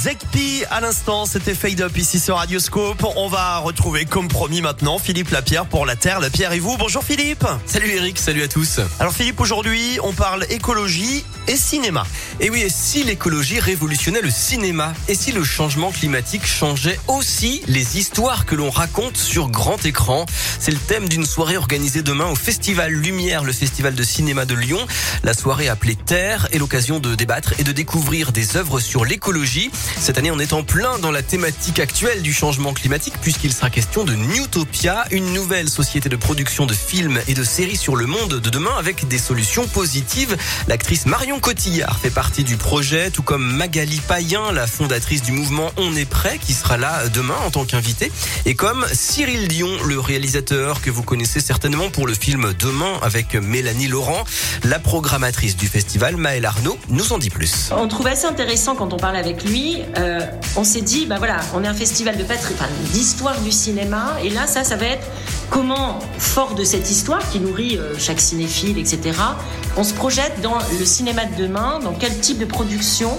Zekpi à l'instant, c'était Fade Up ici sur Radioscope. On va retrouver comme promis maintenant Philippe Lapierre pour la Terre. Lapierre et vous. Bonjour Philippe. Salut Eric, salut à tous. Alors Philippe, aujourd'hui on parle écologie et cinéma. Et oui, et si l'écologie révolutionnait le cinéma? Et si le changement climatique changeait aussi les histoires que l'on raconte sur grand écran? C'est le thème d'une soirée organisée demain au Festival Lumière, le festival de cinéma de Lyon. La soirée appelée Terre est l'occasion de débattre et de découvrir des œuvres sur l'écologie. Cette année, on est en plein dans la thématique actuelle du changement climatique puisqu'il sera question de Newtopia, une nouvelle société de production de films et de séries sur le monde de demain avec des solutions positives. L'actrice Marion Cotillard fait partie du projet, tout comme Magali Payen, la fondatrice du mouvement On est prêt, qui sera là demain en tant qu'invité, et comme Cyril Dion, le réalisateur que vous connaissez certainement pour le film Demain avec Mélanie Laurent, la programmatrice du festival Maëlle Arnaud nous en dit plus. On trouve assez intéressant quand on parle avec lui. Euh, on s'est dit, bah voilà, on est un festival de patrie, d'histoire du cinéma, et là, ça, ça va être comment, fort de cette histoire qui nourrit euh, chaque cinéphile, etc., on se projette dans le cinéma de demain, dans quel type de production,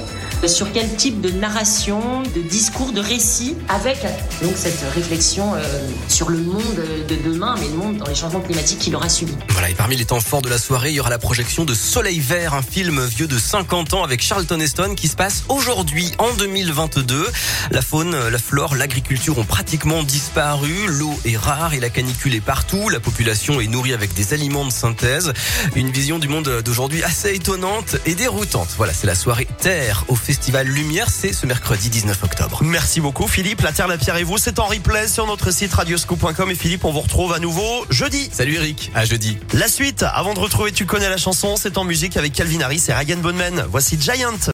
sur quel type de narration, de discours, de récit, avec donc cette réflexion euh, sur le monde de demain, mais le monde dans les changements climatiques qu'il aura subi. Voilà, et parmi les temps forts de la soirée, il y aura la projection de Soleil Vert, un film vieux de 50 ans avec Charlton Heston qui se passe aujourd'hui, en 2022. La faune, la flore, l'agriculture ont pratiquement disparu, l'eau est rare et la canicule est partout, la population est nourrie avec des aliments de synthèse. Une vision du monde d'aujourd'hui assez étonnante et déroutante. Voilà, c'est la soirée Terre au Festival Lumière, c'est ce mercredi 19 octobre. Merci beaucoup Philippe. La Terre, la Pierre et vous, c'est en replay sur notre site radioscope.com et Philippe, on vous retrouve à nouveau jeudi. Salut Eric, à jeudi. La suite, avant de retrouver Tu connais la chanson, c'est en musique avec Calvin Harris et Ryan Bonman. Voici Giant.